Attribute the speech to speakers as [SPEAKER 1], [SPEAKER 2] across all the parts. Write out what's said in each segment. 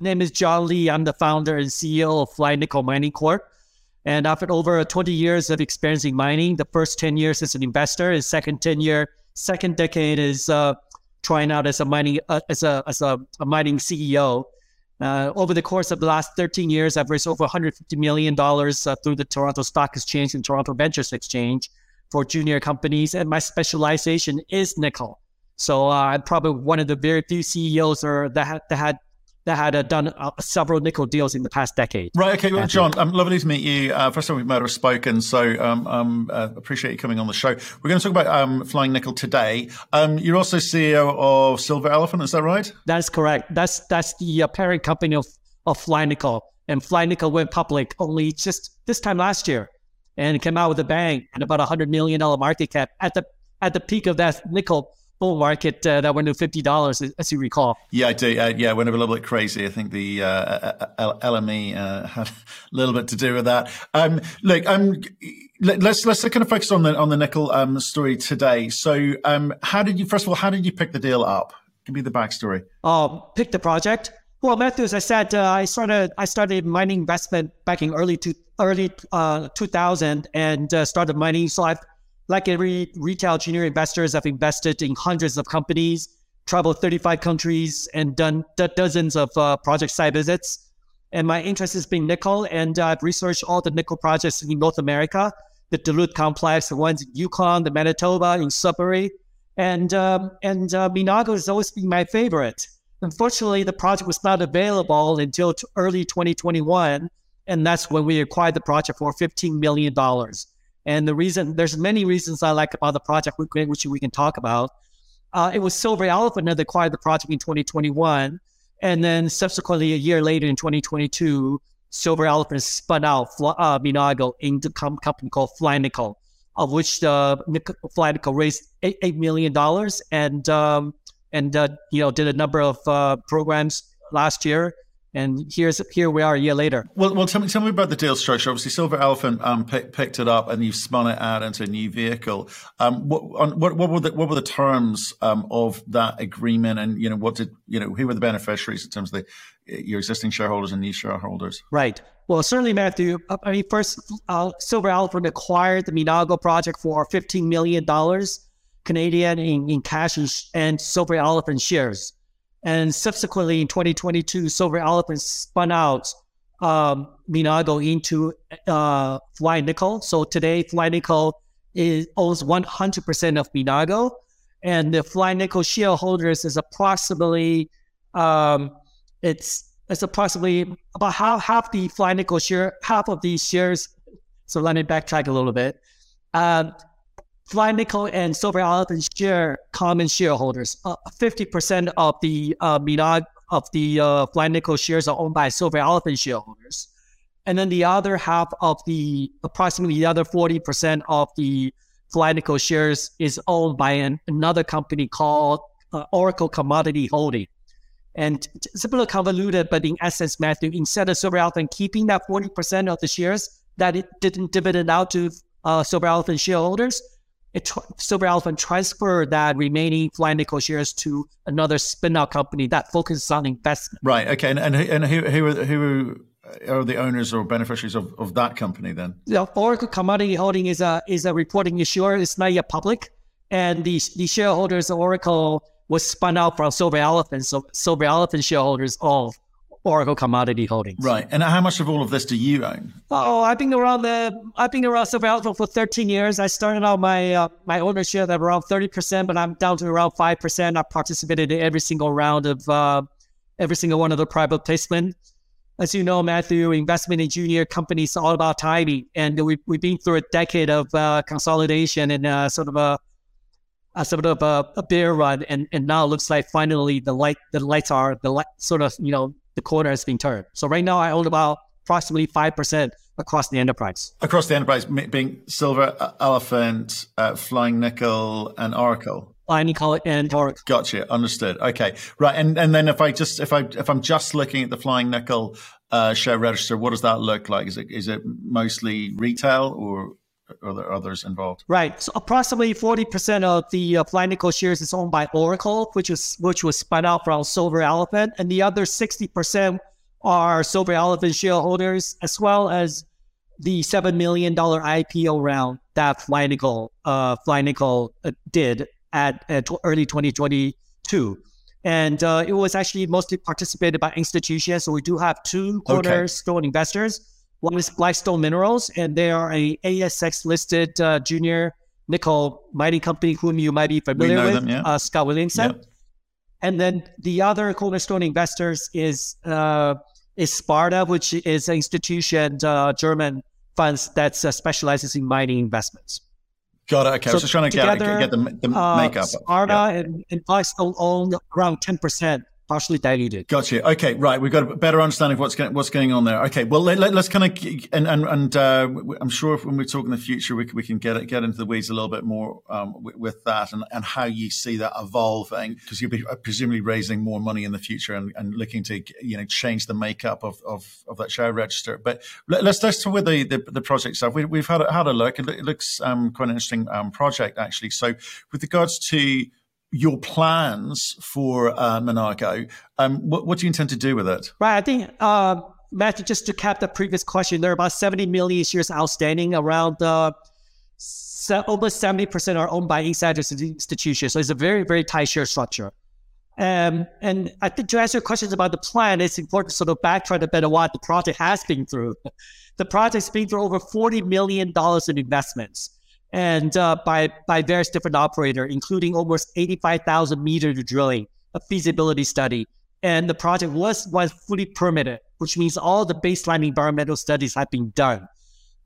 [SPEAKER 1] name is John Lee. I'm the founder and CEO of Fly Nickel Mining Corp. And after over 20 years of experience in mining, the first 10 years as an investor, the second 10 year, second decade is uh, trying out as a mining uh, as a as a, a mining CEO. Uh, over the course of the last 13 years, I've raised over 150 million dollars uh, through the Toronto Stock Exchange and Toronto Ventures Exchange for junior companies, and my specialization is nickel. So uh, I'm probably one of the very few CEOs or that that had that had uh, done uh, several nickel deals in the past decade.
[SPEAKER 2] Right. Okay. Well, John, um, lovely to meet you. Uh, first time we've met or spoken, so um, um, uh, appreciate you coming on the show. We're going to talk about um, Flying Nickel today. Um, you're also CEO of Silver Elephant, is that right?
[SPEAKER 1] That's correct. That's that's the uh, parent company of of Flying Nickel, and Flying Nickel went public only just this time last year, and it came out with a bang and about a hundred million dollar market cap at the at the peak of that nickel bull market uh, that went to fifty dollars, as you recall.
[SPEAKER 2] Yeah, I do. Uh, yeah, went a little bit crazy. I think the uh, LME uh, had a little bit to do with that. Um, look, um, let's let's kind of focus on the on the nickel um, story today. So, um, how did you first of all how did you pick the deal up? Give me the backstory.
[SPEAKER 1] Um, pick the project. Well, Matthew, as I said, uh, I started I started mining investment back in early to early uh, 2000 and uh, started mining. So I've like every retail junior investors, I've invested in hundreds of companies, traveled 35 countries, and done dozens of uh, project site visits. And my interest has been nickel, and I've researched all the nickel projects in North America, the Duluth complex, the ones in Yukon, the Manitoba, in Sudbury, and um, and uh, Minago has always been my favorite. Unfortunately, the project was not available until early 2021, and that's when we acquired the project for 15 million dollars. And the reason, there's many reasons I like about the project, which we can talk about. Uh, it was Silver Elephant that acquired the project in 2021. And then subsequently, a year later in 2022, Silver Elephant spun out uh, Minago into a company called Fly of which uh, Fly raised 8, $8 million and, um, and uh, you know, did a number of uh, programs last year and here's here we are a year later.
[SPEAKER 2] Well, well, tell me tell me about the deal structure. Obviously, Silver Elephant um, pick, picked it up, and you've spun it out into a new vehicle. Um, what, on, what, what were the what were the terms um, of that agreement, and you know what did you know who were the beneficiaries in terms of the your existing shareholders and new shareholders?
[SPEAKER 1] Right. Well, certainly, Matthew. Uh, I mean, first, uh, Silver Elephant acquired the Minago project for fifteen million dollars Canadian in, in cash and, and Silver Elephant shares. And subsequently in 2022, Silver Elephant spun out um, Minago into uh, Fly Nickel. So today, Fly Nickel is, owns 100% of Minago. And the Fly Nickel shareholders is approximately, um, it's it's approximately about half, half the Fly Nickel share, half of these shares. So let me backtrack a little bit. Um, Fly Nickel and Silver Elephant share common shareholders. Uh, fifty percent of the uh, Minag of the uh, Fly Nickel shares are owned by Silver Elephant shareholders, and then the other half of the approximately the other forty percent of the Fly Nickel shares is owned by an, another company called uh, Oracle Commodity Holding. And it's a convoluted, but in essence, Matthew, instead of Silver Elephant keeping that forty percent of the shares that it didn't dividend out to uh, Silver Elephant shareholders it tr- Silver Elephant transferred that remaining Fly Nickel shares to another spin-out company that focuses on investment.
[SPEAKER 2] Right. Okay. And and, and who who are, who are the owners or beneficiaries of, of that company then?
[SPEAKER 1] The Oracle Commodity Holding is a is a reporting issuer. It's not yet public, and the the shareholders of Oracle was spun out from Silver Elephant. So Silver Elephant shareholders of Oracle Commodity Holdings.
[SPEAKER 2] Right. And how much of all of this do you own?
[SPEAKER 1] Oh, I've been around the I've been around Silver Elephant for 13 years. I started out my uh, my ownership at around 30%, but I'm down to around 5%. I participated in every single round of uh, every single one of the private placement. As you know, Matthew, investment in junior companies is all about timing, and we've, we've been through a decade of uh, consolidation and uh, sort of a a sort of a, a bear run, and, and now it looks like finally the light the lights are the light sort of you know the corner has been turned. So right now I own about approximately 5% across the enterprise.
[SPEAKER 2] Across the enterprise, being Silver, uh, Elephant, uh, Flying Nickel, and Oracle.
[SPEAKER 1] Flying Nickel and Oracle.
[SPEAKER 2] Gotcha. Understood. Okay. Right. And and then if I just if I if I'm just looking at the Flying Nickel uh, share register, what does that look like? Is it is it mostly retail or are there others involved?
[SPEAKER 1] Right. So approximately 40% of the uh, Fly Nickel shares is owned by Oracle, which was which was spun out from Silver Elephant, and the other 60% are Silver Elephant shareholders, as well as the seven million dollar IPO round that Fly Nickel uh, Fly Nickel uh, did at, at early 2022. And uh, it was actually mostly participated by institutions. So we do have two cornerstone okay. investors. One is Blackstone Minerals, and they are a ASX listed uh, junior nickel mining company whom you might be familiar with, them, yeah. uh, Scott Williamson. Yep. And then the other cornerstone investors is uh, is Sparta, which is an institution, uh, German funds that uh, specializes in mining investments.
[SPEAKER 2] Got it. Okay. So I was just trying to together, get, get the, the uh, makeup.
[SPEAKER 1] Sparta yeah. and, and Blackstone own around 10% partially diluted.
[SPEAKER 2] Gotcha. Okay, right. We've got a better understanding of what's going, what's going on there. Okay, well let, us kind of and and, and uh, I'm sure when we talk in the future, we, we can get get into the weeds a little bit more um, with, with, that and, and how you see that evolving because you'll be uh, presumably raising more money in the future and, and looking to you know change the makeup of, of, of that share register. But let, us let's talk with the, the, the project stuff. We, have had a, had a look. It looks um, quite an interesting um, project actually. So with regards to your plans for uh, Minago. Um, what, what, do you intend to do with it?
[SPEAKER 1] Right. I think, uh, Matthew, just to cap the previous question, there are about 70 million shares outstanding. Around uh, se- almost 70% are owned by insiders and institutions. So it's a very, very tight share structure. Um, and I think to answer your questions about the plan, it's important to sort of backtrack a bit on what the project has been through. The project's been through over $40 million in investments and uh, by by various different operator, including almost 85,000 meters of drilling, a feasibility study, and the project was was fully permitted, which means all the baseline environmental studies have been done.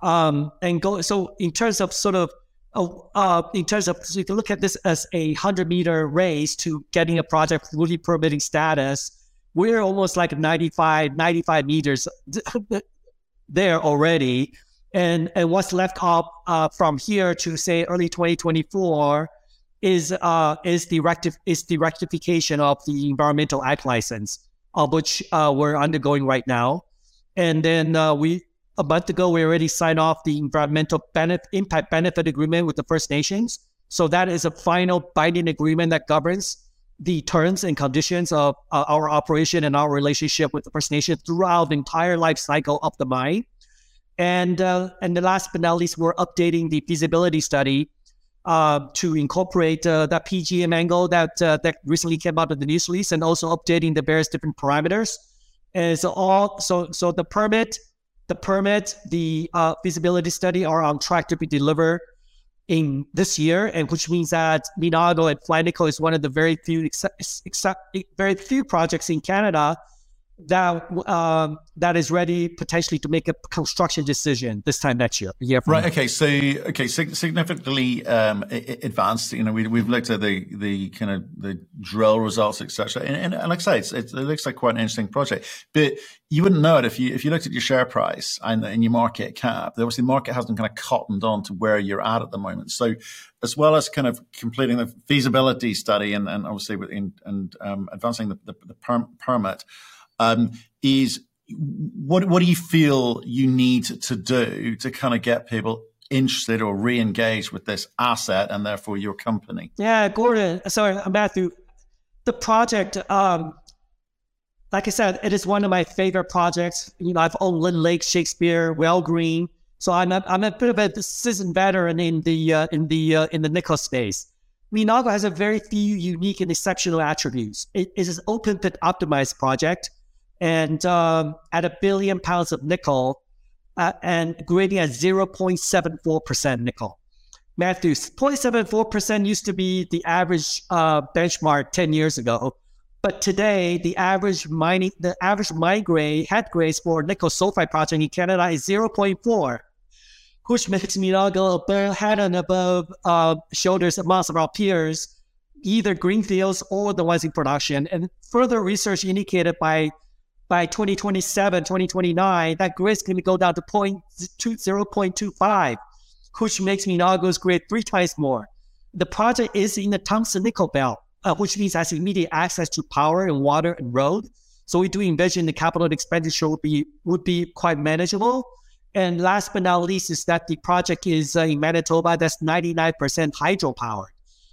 [SPEAKER 1] Um, and go so in terms of sort of uh, uh, in terms of so you can look at this as a hundred meter race to getting a project fully permitting status, we're almost like 95 95 meters there already. And, and what's left up uh, from here to say early 2024 is uh, is the is the rectification of the environmental act license, of which uh, we're undergoing right now. And then uh, we a month ago we already signed off the environmental benefit impact benefit agreement with the First Nations. So that is a final binding agreement that governs the terms and conditions of uh, our operation and our relationship with the First Nation throughout the entire life cycle of the mine. And uh, and the last but not least, we're updating the feasibility study uh, to incorporate uh, that PGM angle that uh, that recently came out of the news release, and also updating the various different parameters. And so all so so the permit, the permit, the uh, feasibility study are on track to be delivered in this year, and which means that Minago and Fly Nickel is one of the very few except, except very few projects in Canada that um, that is ready potentially to make a construction decision this time next year.
[SPEAKER 2] year right. Now. Okay. So okay, significantly um, advanced. You know, we, we've looked at the the kind of the drill results, etc. And, and, and, like I say, it's, it looks like quite an interesting project. But you wouldn't know it if you if you looked at your share price and, and your market cap. Obviously, the market hasn't kind of cottoned on to where you're at at the moment. So as well as kind of completing the feasibility study and, and obviously in, and um, advancing the, the, the permit um, is what what do you feel you need to do to kind of get people interested or re-engage with this asset and therefore your company?
[SPEAKER 1] Yeah, Gordon. Sorry, Matthew. The project, um, like I said, it is one of my favorite projects. You know, I've owned Lynn Lake, Shakespeare, Wellgreen, so I'm a, I'm a bit of a seasoned veteran in the uh, in the uh, in the nickel space. Minago has a very few unique and exceptional attributes. It is an open pit optimized project and um, at a billion pounds of nickel uh, and grading at 0.74% nickel. Matthew, 0.74% used to be the average uh, benchmark 10 years ago. But today, the average mining, the average mine grade, head grades for nickel sulfide project in Canada is 0.4, which makes Minago above, head and above uh, shoulders amongst our peers, either greenfields or the ones in production. And further research indicated by by 2027, 2029, that is going to go down to 0.25, which makes Minago's grid three times more. The project is in the Thompson nickel belt, uh, which means has immediate access to power and water and road. So we do envision the capital expenditure would be would be quite manageable. And last but not least is that the project is uh, in Manitoba that's 99% hydropower.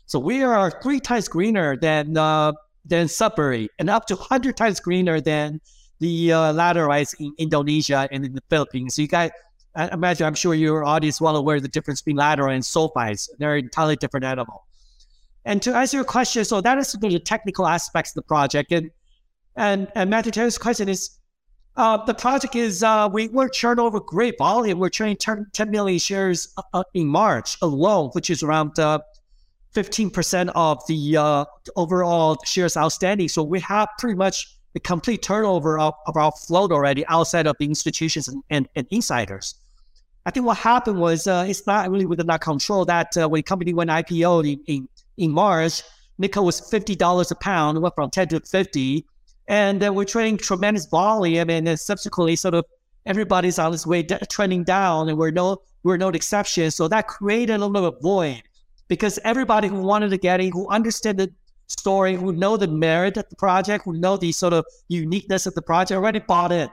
[SPEAKER 1] So we are three times greener than uh, than Sudbury and up to 100 times greener than the uh, laterites in Indonesia and in the Philippines. So you guys, I imagine, I'm sure your audience well aware of the difference between laterite and sulfides. They're entirely different animal. And to answer your question, so that is the technical aspects of the project. And and, and Matthew Terry's question is, uh, the project is uh, we we're churning over great volume. We're churning 10, 10 million shares uh, in March alone, which is around uh, 15% of the uh, overall shares outstanding. So we have pretty much the complete turnover of, of our float already outside of the institutions and, and, and insiders. I think what happened was uh, it's not really within our control that uh, when the company went IPO in, in, in March, nickel was $50 a pound, went from 10 to 50. And then we're trading tremendous volume and then subsequently sort of everybody's on its way trending down and we're no, we're no exception. So that created a little bit of void because everybody who wanted to get in, who understood the story, who know the merit of the project, who know the sort of uniqueness of the project, already bought in.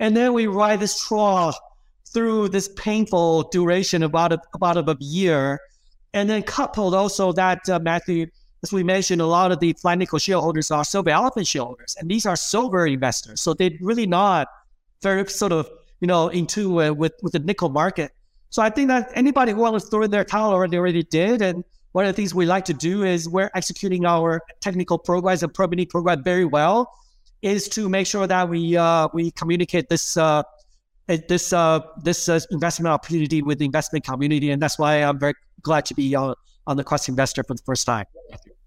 [SPEAKER 1] And then we ride this trough through this painful duration about a, about a year, and then coupled also that uh, Matthew, as we mentioned, a lot of the Flat Nickel shareholders are silver elephant shareholders, and these are silver investors, so they're really not very sort of you know into with with the nickel market. So I think that anybody who wants to throw in their towel already already did. And one of the things we like to do is we're executing our technical programs and permitting program very well, is to make sure that we uh, we communicate this uh, this uh, this uh, investment opportunity with the investment community, and that's why I'm very glad to be on on the Crux Investor for the first time.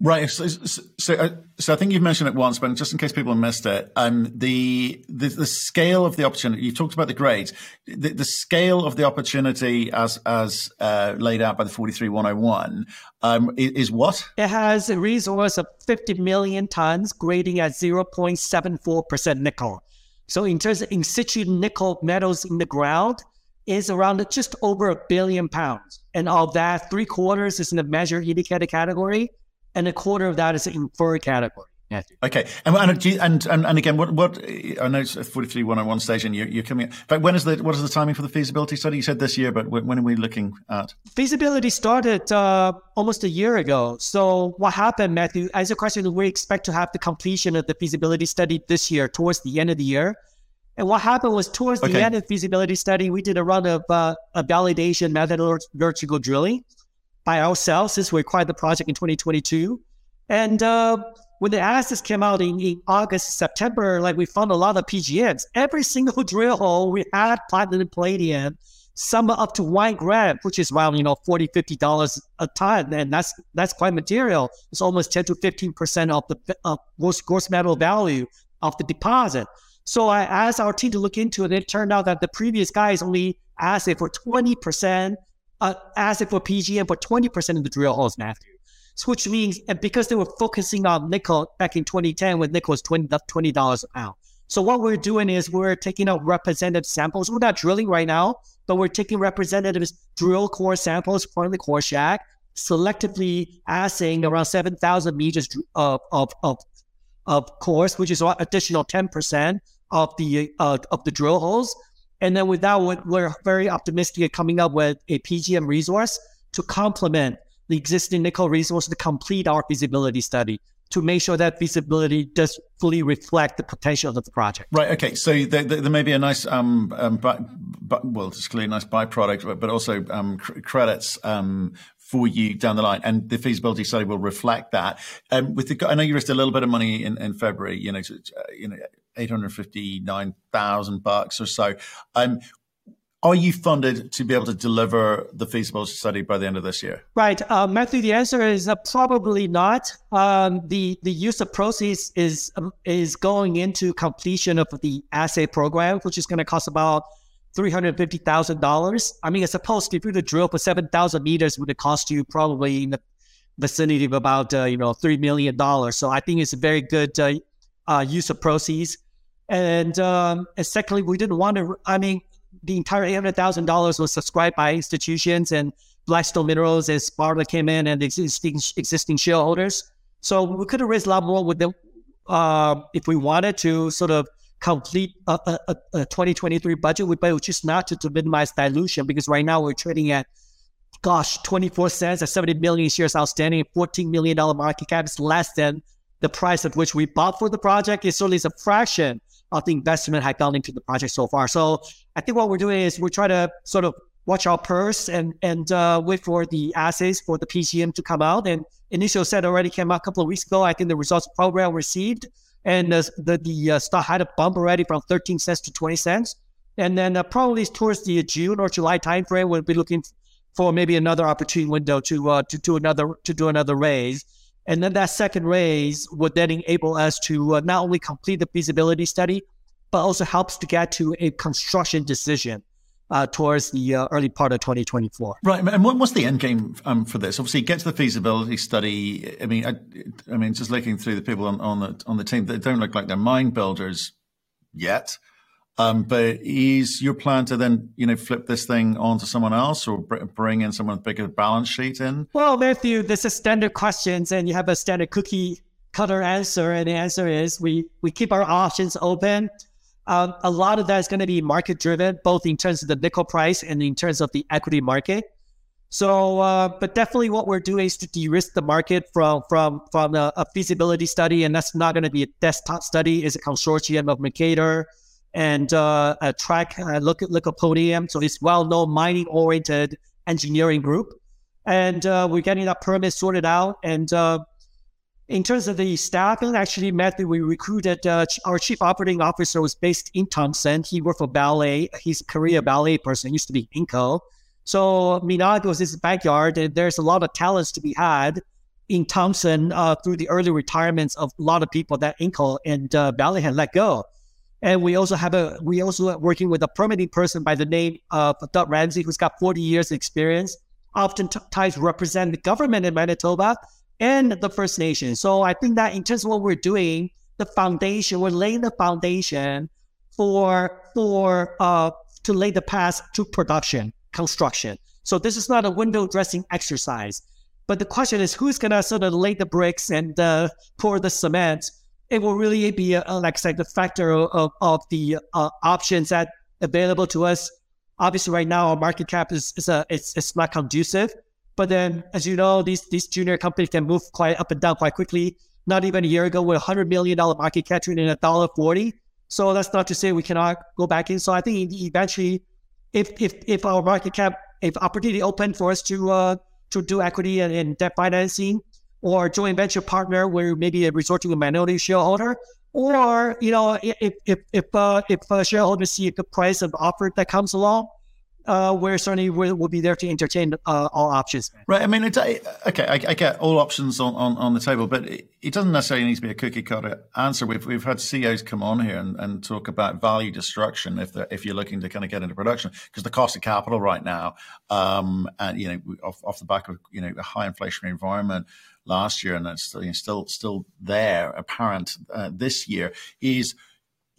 [SPEAKER 2] Right. So, so, so, uh, I think you've mentioned it once, but just in case people have missed it, um, the, the, the scale of the opportunity. You talked about the grades. The, the scale of the opportunity, as as uh, laid out by the forty three one hundred oh one, um, is, is, what?
[SPEAKER 1] It has a resource of fifty million tons, grading at zero point seven four percent nickel. So, in terms of in situ nickel metals in the ground, is around just over a billion pounds, and of that, three quarters is in the measured indicated category and a quarter of that is in inferred category. Matthew.
[SPEAKER 2] Okay, and and, and and again, what what I know it's forty three one on one stage, and you're, you're coming. In fact, when is the what is the timing for the feasibility study? You said this year, but when are we looking at?
[SPEAKER 1] Feasibility started uh, almost a year ago. So what happened, Matthew? As a question, we expect to have the completion of the feasibility study this year, towards the end of the year. And what happened was towards okay. the end of the feasibility study, we did a run of uh, a validation metallurgical drilling by ourselves since we acquired the project in 2022. And uh, when the assays came out in, in, August, September, like we found a lot of PGMs. Every single drill hole we had platinum and palladium, some up to one gram, which is around, you know, 40 $50 a ton. And that's that's quite material. It's almost 10 to 15% of the uh, gross, gross metal value of the deposit. So I asked our team to look into it. It turned out that the previous guys only assayed for 20% uh, assay for PGM for 20% of the drill holes, Matthew. Which means, and because they were focusing on nickel back in 2010 when nickel was 20, $20 a pound. So what we're doing is we're taking out representative samples. We're not drilling right now, but we're taking representative drill core samples from the core shack, selectively assaying around 7,000 meters of, of, of, of cores, which is an additional 10% of the, uh, of the drill holes. And then with that, we're very optimistic at coming up with a PGM resource to complement the existing nickel resource to complete our feasibility study to make sure that feasibility does fully reflect the potential of the project.
[SPEAKER 2] Right. Okay. So there, there may be a nice, um, um, but, but, well, it's clearly a nice byproduct, but, but also um, cr- credits um, for you down the line, and the feasibility study will reflect that. Um, with the, I know you raised a little bit of money in, in February. You know, uh, you know, eight hundred fifty nine thousand bucks or so. Um, are you funded to be able to deliver the feasibility study by the end of this year?
[SPEAKER 1] Right, uh, Matthew. The answer is uh, probably not. Um, the the use of proceeds is um, is going into completion of the assay program, which is going to cost about three hundred fifty thousand dollars. I mean, I suppose if you drill for seven thousand meters, would cost you probably in the vicinity of about uh, you know three million dollars. So I think it's a very good uh, uh, use of proceeds. And, um, and secondly, we didn't want to. I mean, the entire eight hundred thousand dollars was subscribed by institutions and Blackstone Minerals as Sparta came in and existing existing shareholders. So we could have raised a lot more with them uh, if we wanted to sort of complete uh, uh, uh, a, a, a 2023 budget, but which is not to, to minimize dilution because right now we're trading at, gosh, 24 cents at 70 million shares outstanding, $14 million market cap is less than the price at which we bought for the project. It certainly is a fraction of the investment had gone into the project so far. So I think what we're doing is we're trying to sort of watch our purse and and uh, wait for the assays for the PGM to come out. And initial set already came out a couple of weeks ago. I think the results program received, and uh, the the uh, stock had a bump already from 13 cents to 20 cents. And then uh, probably towards the June or July timeframe, we'll be looking for maybe another opportunity window to uh, to do another to do another raise. And then that second raise would then enable us to not only complete the feasibility study, but also helps to get to a construction decision uh, towards the uh, early part of 2024.
[SPEAKER 2] Right, and what's the end game um, for this? Obviously, get to the feasibility study. I mean, I, I, mean, just looking through the people on, on the on the team, they don't look like they're mind builders yet. Um, but is your plan to then, you know, flip this thing onto someone else or bring in someone with bigger balance sheet in?
[SPEAKER 1] Well, Matthew, this is standard questions, and you have a standard cookie cutter answer, and the answer is we we keep our options open. Um, a lot of that is going to be market driven, both in terms of the nickel price and in terms of the equity market. So, uh, but definitely what we're doing is to de-risk the market from from from a, a feasibility study, and that's not going to be a desktop study. It's a consortium of Mercator and uh, a track uh, look at Lycopodium. So it's well-known mining-oriented engineering group, and uh, we're getting that permit sorted out, and uh, in terms of the staffing, actually, Matthew, we recruited uh, our chief operating officer was based in Thompson. He worked for Vale. He's Korea Vale person, used to be Inco. So Minago is his backyard, and there's a lot of talents to be had in Thompson uh, through the early retirements of a lot of people that Inco and uh, Vale had let go. And we also have a we also working with a permitting person by the name of Doug Ramsey, who's got 40 years experience, oftentimes represent the government in Manitoba and the First Nation. So I think that in terms of what we're doing, the foundation, we're laying the foundation for for uh to lay the path to production, construction. So this is not a window dressing exercise. But the question is who's gonna sort of lay the bricks and uh, pour the cement? It will really be a, like I said, the factor of, of the uh, options that available to us. Obviously, right now our market cap is is a it's, it's not conducive but then, as you know, these these junior companies can move quite up and down quite quickly. Not even a year ago, with a hundred million dollar market cap trading at a dollar forty. So that's not to say we cannot go back in. So I think eventually, if if if our market cap, if opportunity open for us to uh, to do equity and, and debt financing, or joint venture partner where maybe a resort to a minority shareholder, or you know if if if uh, if uh, shareholders see a good price of offer that comes along, uh, we're certainly will, will be there to entertain uh, all options.
[SPEAKER 2] Right. I mean, it's, okay, I, I, get all options on, on, on the table, but it, it, doesn't necessarily need to be a cookie cutter answer. We've we've had CEOs come on here and, and talk about value destruction if if you're looking to kind of get into production because the cost of capital right now, um, and you know, off, off the back of you know a high inflationary environment last year, and that's still you know, still still there apparent uh, this year is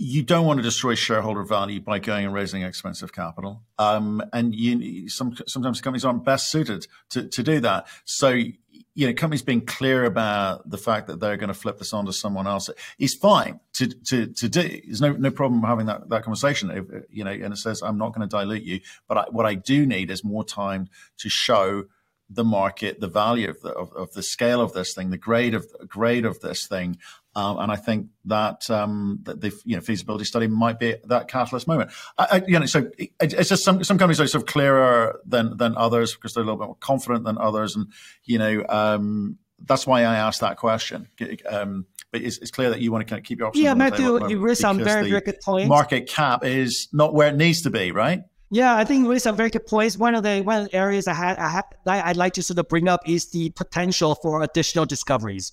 [SPEAKER 2] you don't want to destroy shareholder value by going and raising expensive capital. Um, and you, some, sometimes companies aren't best suited to, to do that. So, you know, companies being clear about the fact that they're going to flip this on to someone else is fine to, to, to do. There's no, no problem having that, that conversation, you know, and it says, I'm not going to dilute you. But I, what I do need is more time to show the market, the value of the, of, of the scale of this thing, the grade of grade of this thing, um, and I think that, um, that the you know feasibility study might be that catalyst moment. I, I, you know, so it, it's just some some companies are sort of clearer than than others because they're a little bit more confident than others, and you know um, that's why I asked that question. Um, but it's, it's, clear that you want to kind of keep your options.
[SPEAKER 1] Yeah, Matthew, you raised some very very good points.
[SPEAKER 2] Market cap is not where it needs to be, right?
[SPEAKER 1] Yeah, I think raised some very good points. One of the one of the areas I had I had I'd like to sort of bring up is the potential for additional discoveries.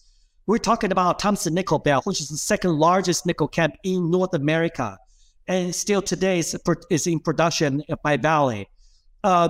[SPEAKER 1] We're talking about Thompson Nickel Belt, which is the second largest nickel camp in North America, and still today is, is in production by Vale. Uh,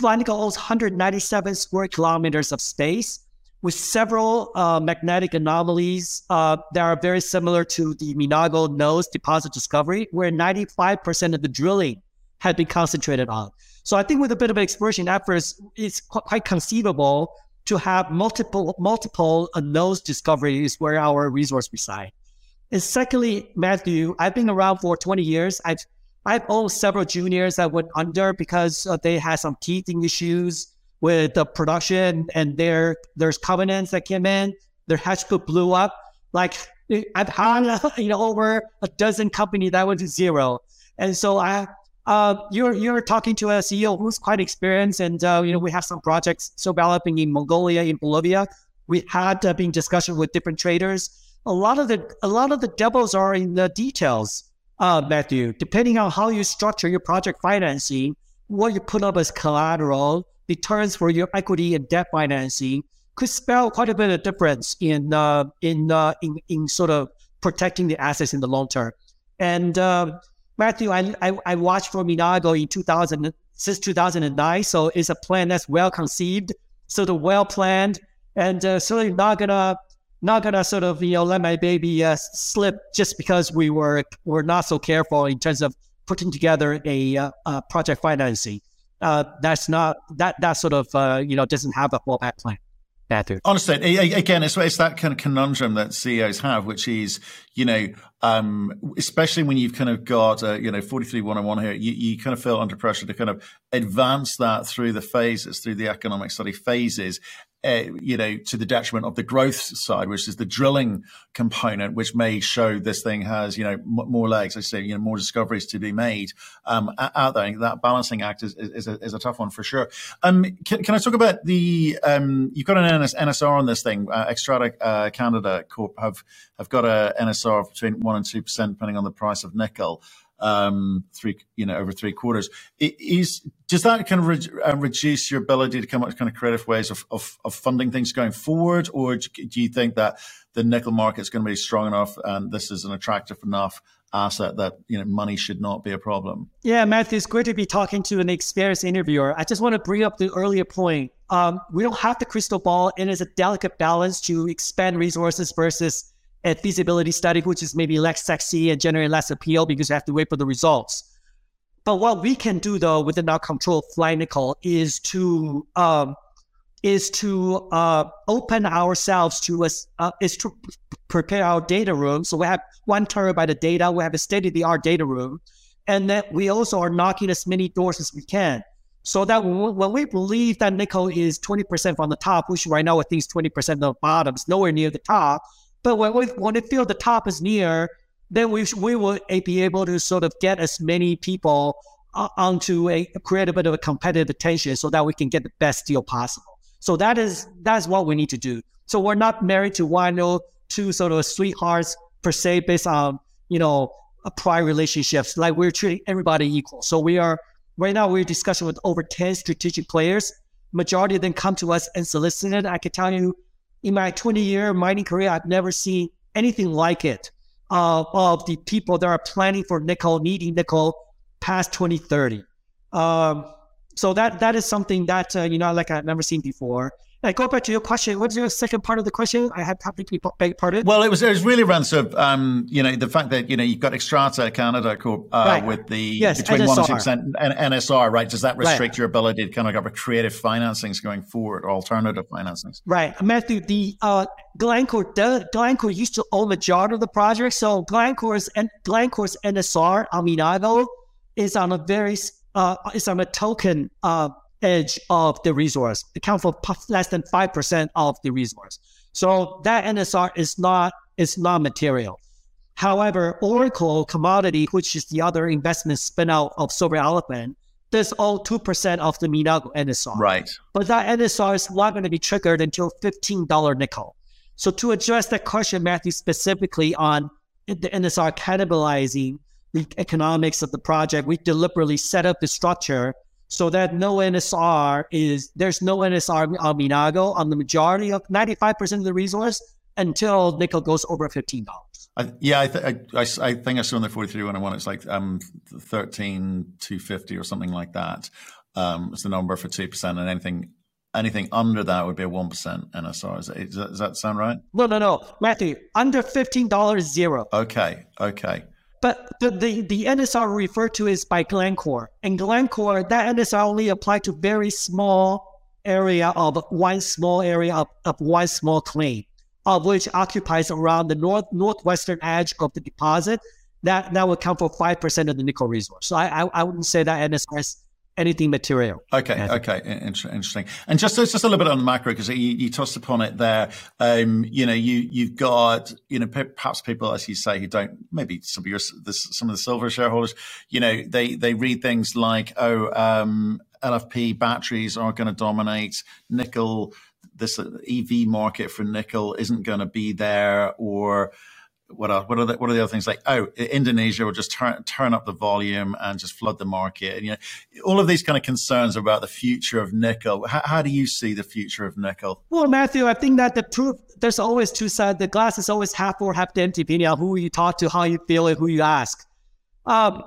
[SPEAKER 1] Nickel owns 197 square kilometers of space with several uh, magnetic anomalies uh, that are very similar to the Minago nose deposit discovery, where 95% of the drilling had been concentrated on. So I think with a bit of exploration efforts, it's quite conceivable to have multiple multiple uh, nose discoveries where our resource reside. And secondly, Matthew, I've been around for 20 years. I've I've owned several juniors that went under because uh, they had some teething issues with the production and their there's covenants that came in. Their hedge book blew up. Like I've had you know over a dozen companies that went to zero. And so I uh, you're you're talking to a CEO who's quite experienced, and uh, you know we have some projects so developing in Mongolia, in Bolivia. We had uh, been discussion with different traders. A lot of the a lot of the devils are in the details, uh, Matthew. Depending on how you structure your project financing, what you put up as collateral, the terms for your equity and debt financing could spell quite a bit of difference in uh, in, uh, in in sort of protecting the assets in the long term. And Matthew, I, I, I watched for Minago in 2000 since 2009, so it's a plan that's well conceived, sort of well planned, and uh, certainly not gonna not gonna sort of you know let my baby uh, slip just because we were were not so careful in terms of putting together a, uh, project financing uh, that's not that that sort of uh, you know doesn't have a fallback plan. Matthew.
[SPEAKER 2] Honestly, again, it's, it's that kind of conundrum that CEOs have, which is, you know, um, especially when you've kind of got, uh, you know, 43101 here, you, you kind of feel under pressure to kind of advance that through the phases, through the economic study phases uh, you know, to the detriment of the growth side, which is the drilling component, which may show this thing has, you know, m- more legs. I say, you know, more discoveries to be made um, out there. That balancing act is, is, a, is a tough one for sure. Um, can, can, I talk about the? Um, you've got an NS, NSR on this thing. Uh, Xstrata uh, Canada Corp have have got a NSR of between one and two percent, depending on the price of nickel um, three, you know, over three quarters. Is does that kind of re- uh, reduce your ability to come up with kind of creative ways of, of, of funding things going forward, or do you think that the nickel market is going to be strong enough and this is an attractive enough asset that you know money should not be a problem?
[SPEAKER 1] Yeah, Matthew, it's great to be talking to an experienced interviewer. I just want to bring up the earlier point. Um, we don't have the crystal ball, and it's a delicate balance to expand resources versus a feasibility study, which is maybe less sexy and generate less appeal because you have to wait for the results. But what we can do though within our control of Fly Nickel is to um, is to uh, open ourselves to us uh, is to prepare our data room. So we have one terabyte of data. We have a state of the art data room, and then we also are knocking as many doors as we can. So that when we believe that nickel is 20% from the top, which right now I think is 20% of the bottom, it's nowhere near the top, but when we when we feel the top is near, then we we will be able to sort of get as many people onto a create a bit of a competitive tension so that we can get the best deal possible. So that is that's what we need to do. So we're not married to one or two sort of sweethearts per se based on you know prior relationships. Like we're treating everybody equal. So we are right now we're discussing with over ten strategic players. Majority of them come to us and solicit solicited. I can tell you in my 20 year mining career, I've never seen anything like it uh, of the people that are planning for nickel, needing nickel past 2030. Um, so that that is something that uh, you know, like I've never seen before. I go back to your question. What's your second part of the question? I had completely beg pardon.
[SPEAKER 2] Well, it was it was really around sort of um, you know the fact that you know you've got Xstrata Canada Corp uh, right. with the
[SPEAKER 1] yes,
[SPEAKER 2] between
[SPEAKER 1] NSR.
[SPEAKER 2] one and two percent NSR, right? Does that restrict right. your ability to kind of have creative financings going forward or alternative financings?
[SPEAKER 1] Right, Matthew. The uh, Glencore, the, Glencore used to own the majority of the project, so Glencore's and Glencore's NSR Aminago is on a very uh, is on a token uh edge of the resource, account for less than 5% of the resource. So that NSR is not, is not material. However, Oracle commodity, which is the other investment spinout of Silver Elephant, does own 2% of the Minago NSR.
[SPEAKER 2] Right.
[SPEAKER 1] But that NSR is not going to be triggered until $15 nickel. So to address that question, Matthew, specifically on the NSR cannibalizing the economics of the project, we deliberately set up the structure so that no NSR is there's no NSR on Minago on the majority of 95% of the resource until nickel goes over $15.
[SPEAKER 2] I, yeah, I, th- I, I, I, think I saw in the 43101, it's like um, 13,250 or something like that. Um, it's the number for 2%, and anything anything under that would be a 1% NSR. Is that, does that sound right?
[SPEAKER 1] No, no, no. Matthew, under $15 zero.
[SPEAKER 2] Okay, okay.
[SPEAKER 1] But the, the, the NSR referred to is by Glencore. And Glencore, that NSR only applied to very small area of one small area of, of one small claim. of which occupies around the north northwestern edge of the deposit. That that would count for five percent of the nickel resource. So I, I, I wouldn't say that NSRS anything material.
[SPEAKER 2] Okay, okay, interesting. And just just a little bit on the macro because you, you touched upon it there. Um, you know, you you've got you know perhaps people, as you say, who don't maybe some of your some of the silver shareholders, you know, they they read things like oh. Um, LFP batteries are going to dominate nickel. This EV market for nickel isn't going to be there, or what are what are the what are the other things like? Oh, Indonesia will just turn turn up the volume and just flood the market, and you know all of these kind of concerns about the future of nickel. How, how do you see the future of nickel?
[SPEAKER 1] Well, Matthew, I think that the proof there's always two sides. The glass is always half full, half empty, depending on who you talk to, how you feel it, who you ask. Um,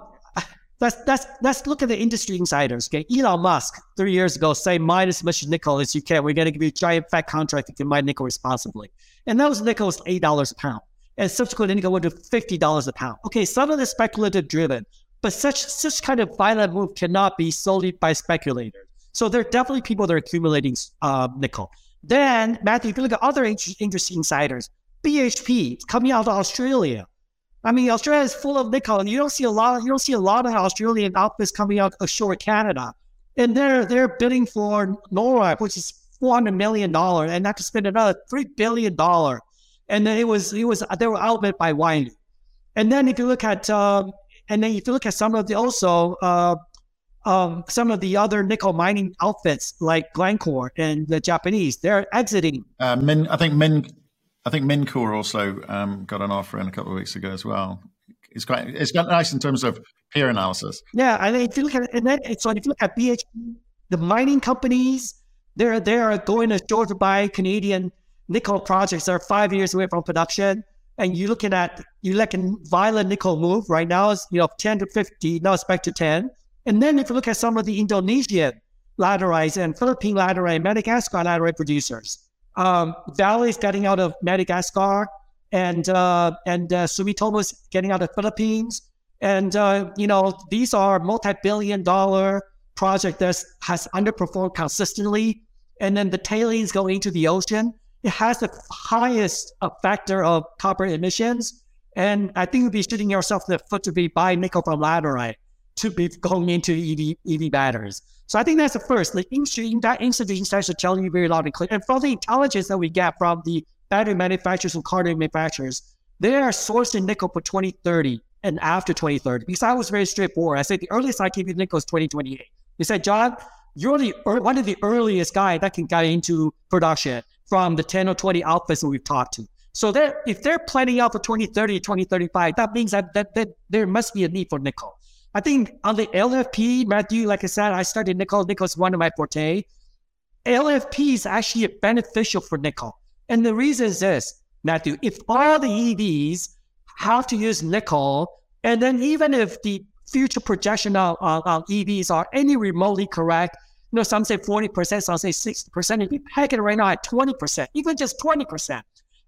[SPEAKER 1] let's let's let's look at the industry insiders. Okay, Elon Musk three years ago say mine as much nickel as you can. We're going to give you a giant fat contract if you mine nickel responsibly, and that was nickel was eight dollars a pound and subsequently nickel went to $50 a pound. Okay, some of the speculative driven, but such such kind of violent move cannot be solely by speculators. So there are definitely people that are accumulating uh, nickel. Then, Matthew, if you look at other interesting insiders, BHP coming out of Australia. I mean, Australia is full of nickel, and you don't see a lot. You don't see a lot of Australian outfits coming out ashore Canada, and they're they're bidding for Noront, which is four hundred million dollar, and have to spend another three billion dollar and then it was it was they were outbid by Wyloo. And then if you look at um, and then if you look at some of the also uh, um, some of the other nickel mining outfits like Glencore and the Japanese, they're exiting.
[SPEAKER 2] Uh, Min, I think Min, I think Mincor also um, got an offer in a couple of weeks ago as well. It's quite it's got nice in terms of peer analysis.
[SPEAKER 1] Yeah, and if you look at and then so if you look at BHP, the mining companies, they're they're going ashore to buy Canadian nickel projects are five years away from production. And you're looking at, you like a violent nickel move right now is, you know, 10 to 50, now it's back to 10. And then if you look at some of the Indonesian laterite and Philippine laterite, Madagascar laterite producers, um, Vale is getting out of Madagascar and, uh, and uh, Sumitomo is getting out of Philippines. And, uh, you know, these are multi-billion dollar project that has underperformed consistently. And then the tailings go into the ocean it has the highest uh, factor of copper emissions. And I think you'd be shooting yourself in the foot to be buying nickel from laterite to be going into EV, EV batteries. So I think that's the first. The industry, that industry starts to tell you very loud and clear. And from the intelligence that we get from the battery manufacturers and car manufacturers, they are sourcing nickel for 2030 and after 2030. Because I was very straightforward. I said the earliest I can get nickel is 2028. They said, John, you're the one of the earliest guy that can get into production from the 10 or 20 outfits that we've talked to. So they're, if they're planning out for 2030, 2035, that means that, that, that there must be a need for nickel. I think on the LFP, Matthew, like I said, I started nickel. Nickel is one of my forte. LFP is actually beneficial for nickel. And the reason is this, Matthew, if all the EVs have to use nickel, and then even if the future projection of, of, of EVs are any remotely correct, know, some say 40%, some say 60%. If you peg it right now at 20%, even just 20%,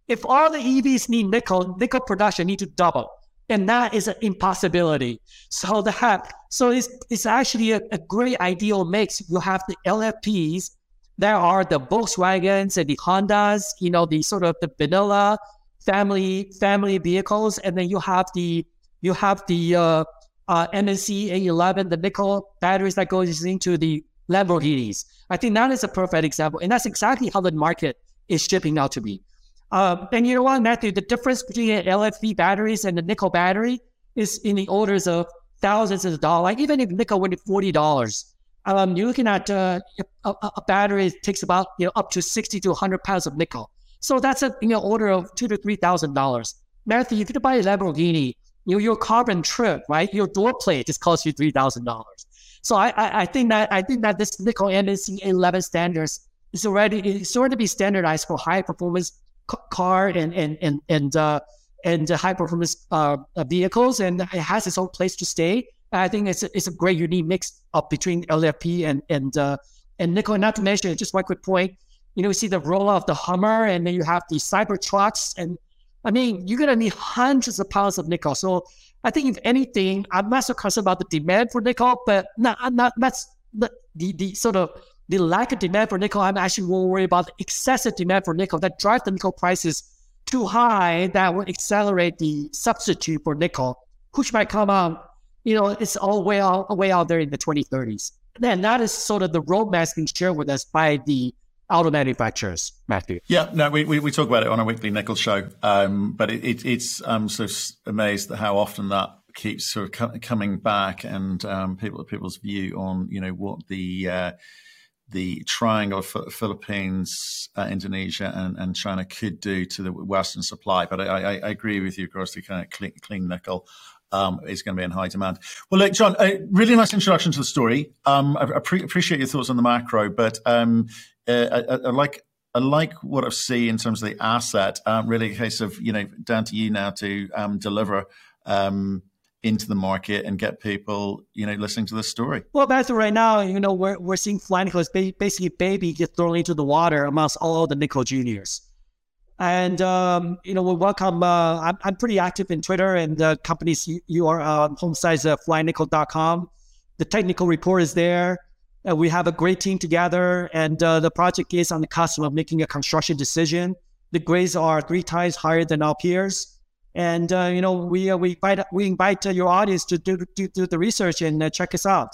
[SPEAKER 1] if all the EVs need nickel, nickel production need to double. And that is an impossibility. So that so it's it's actually a, a great ideal mix. You have the LFPs, there are the Volkswagens and the Hondas, you know, the sort of the vanilla family family vehicles, and then you have the you have the uh, uh, NMC 811, the nickel batteries that goes into the Lamborghinis. I think that is a perfect example. And that's exactly how the market is shipping out to be. Um, and you know what, Matthew, the difference between LFP batteries and the nickel battery is in the orders of thousands of dollars. Like even if nickel went to $40, um, you're looking at uh, a, a, battery takes about you know up to 60 to 100 pounds of nickel. So that's a you know order of two to three thousand dollars. Matthew, if you buy a Lamborghini, you know, your carbon trim, right? Your door plate just costs you three thousand dollars. So I, I, I, think that I think that this nickel NMC 11 standards is already it's already be standardized for high performance car and and and and uh, and high performance uh, vehicles, and it has its own place to stay. I think it's a, it's a great unique mix up between LFP and and uh, and nickel. And not to mention, just one quick point, you know, you see the roll of the Hummer, and then you have the Cyber trucks, and I mean, you're gonna need hundreds of pounds of nickel. So I think if anything, I'm not so concerned about the demand for nickel, but not not that's the, the the sort of the lack of demand for nickel. I'm actually more worried about the excessive demand for nickel that drives the nickel prices too high that will accelerate the substitute for nickel, which might come out, you know, it's all way out, way out there in the 2030s. Then that is sort of the roadmap being shared with us by the auto manufacturers, Matthew.
[SPEAKER 2] Yeah, no, we, we, we talk about it on a weekly nickel show, um, but it, it, it's I'm of amazed at how often that keeps sort of co- coming back and um, people people's view on you know what the uh, the triangle of Philippines, uh, Indonesia, and, and China could do to the Western supply. But I, I, I agree with you, of course, the kind of clean, clean nickel um, is going to be in high demand. Well, look, John, a really nice introduction to the story. Um, I, I pre- appreciate your thoughts on the macro, but um, uh, I, I, like I like what I see in terms of the asset. Um, really, a case of you know down to you now to um, deliver um, into the market and get people you know listening to this story.
[SPEAKER 1] Well, Matthew, right now, you know, we're we're seeing nickel as basically baby get thrown into the water amongst all the nickel juniors. And um, you know, we welcome. Uh, I'm, I'm pretty active in Twitter and the you are uh, home site uh, flynickel.com. The technical report is there. Uh, we have a great team together, and uh, the project is on the cusp of making a construction decision. The grades are three times higher than our peers, and uh, you know we uh, we invite we invite uh, your audience to do, do, do the research and uh, check us out.